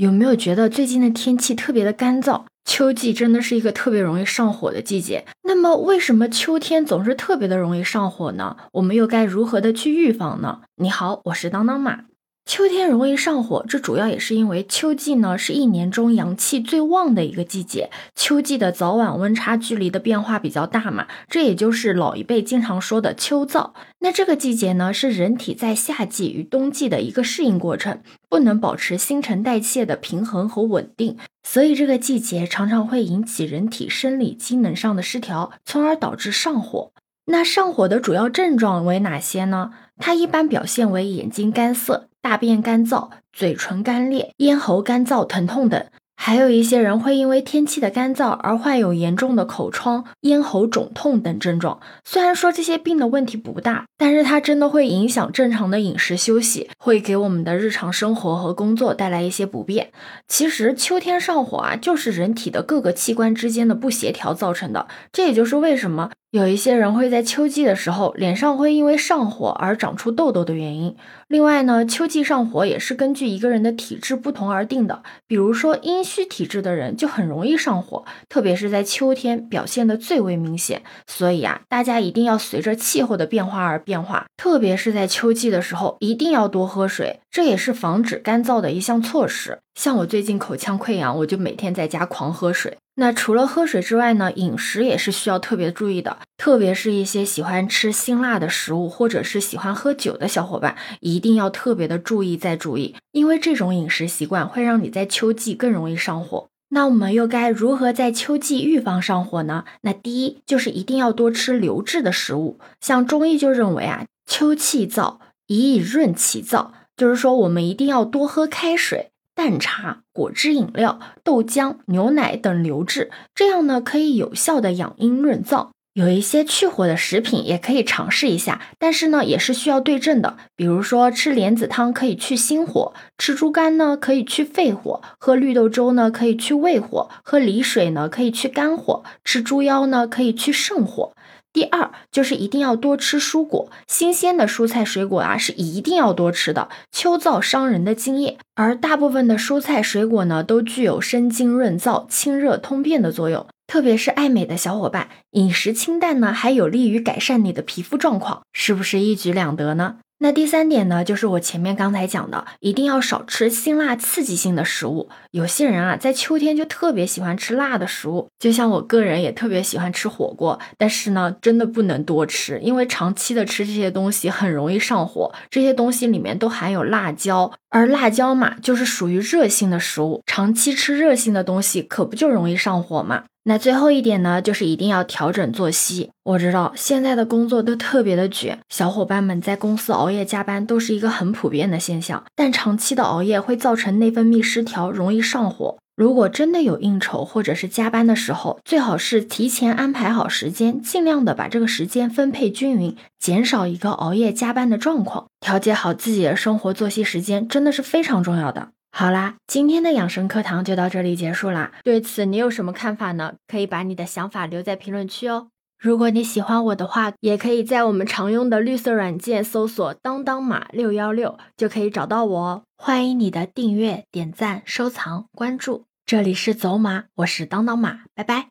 有没有觉得最近的天气特别的干燥？秋季真的是一个特别容易上火的季节。那么为什么秋天总是特别的容易上火呢？我们又该如何的去预防呢？你好，我是当当马。秋天容易上火，这主要也是因为秋季呢是一年中阳气最旺的一个季节。秋季的早晚温差距离的变化比较大嘛，这也就是老一辈经常说的秋燥。那这个季节呢是人体在夏季与冬季的一个适应过程，不能保持新陈代谢的平衡和稳定，所以这个季节常常会引起人体生理机能上的失调，从而导致上火。那上火的主要症状为哪些呢？它一般表现为眼睛干涩。大便干燥、嘴唇干裂、咽喉干燥、疼痛等，还有一些人会因为天气的干燥而患有严重的口疮、咽喉肿痛等症状。虽然说这些病的问题不大，但是它真的会影响正常的饮食休息，会给我们的日常生活和工作带来一些不便。其实秋天上火啊，就是人体的各个器官之间的不协调造成的。这也就是为什么。有一些人会在秋季的时候脸上会因为上火而长出痘痘的原因。另外呢，秋季上火也是根据一个人的体质不同而定的。比如说阴虚体质的人就很容易上火，特别是在秋天表现的最为明显。所以啊，大家一定要随着气候的变化而变化，特别是在秋季的时候，一定要多喝水，这也是防止干燥的一项措施。像我最近口腔溃疡，我就每天在家狂喝水。那除了喝水之外呢，饮食也是需要特别注意的，特别是一些喜欢吃辛辣的食物或者是喜欢喝酒的小伙伴，一定要特别的注意再注意，因为这种饮食习惯会让你在秋季更容易上火。那我们又该如何在秋季预防上火呢？那第一就是一定要多吃流质的食物，像中医就认为啊，秋气燥，宜以润其燥，就是说我们一定要多喝开水。淡茶、果汁饮料、豆浆、牛奶等流质，这样呢可以有效的养阴润燥。有一些去火的食品也可以尝试一下，但是呢也是需要对症的。比如说吃莲子汤可以去心火，吃猪肝呢可以去肺火，喝绿豆粥呢可以去胃火，喝梨水呢可以去肝火，吃猪腰呢可以去肾火。第二就是一定要多吃蔬果，新鲜的蔬菜水果啊是一定要多吃的。秋燥伤人的津液，而大部分的蔬菜水果呢都具有生津润燥、清热通便的作用。特别是爱美的小伙伴，饮食清淡呢还有利于改善你的皮肤状况，是不是一举两得呢？那第三点呢，就是我前面刚才讲的，一定要少吃辛辣刺激性的食物。有些人啊，在秋天就特别喜欢吃辣的食物，就像我个人也特别喜欢吃火锅。但是呢，真的不能多吃，因为长期的吃这些东西很容易上火。这些东西里面都含有辣椒，而辣椒嘛，就是属于热性的食物，长期吃热性的东西，可不就容易上火嘛？那最后一点呢，就是一定要调整作息。我知道现在的工作都特别的卷，小伙伴们在公司熬夜加班都是一个很普遍的现象。但长期的熬夜会造成内分泌失调，容易上火。如果真的有应酬或者是加班的时候，最好是提前安排好时间，尽量的把这个时间分配均匀，减少一个熬夜加班的状况。调节好自己的生活作息时间，真的是非常重要的。好啦，今天的养生课堂就到这里结束啦。对此你有什么看法呢？可以把你的想法留在评论区哦。如果你喜欢我的话，也可以在我们常用的绿色软件搜索“当当马六幺六”就可以找到我哦。欢迎你的订阅、点赞、收藏、关注。这里是走马，我是当当马，拜拜。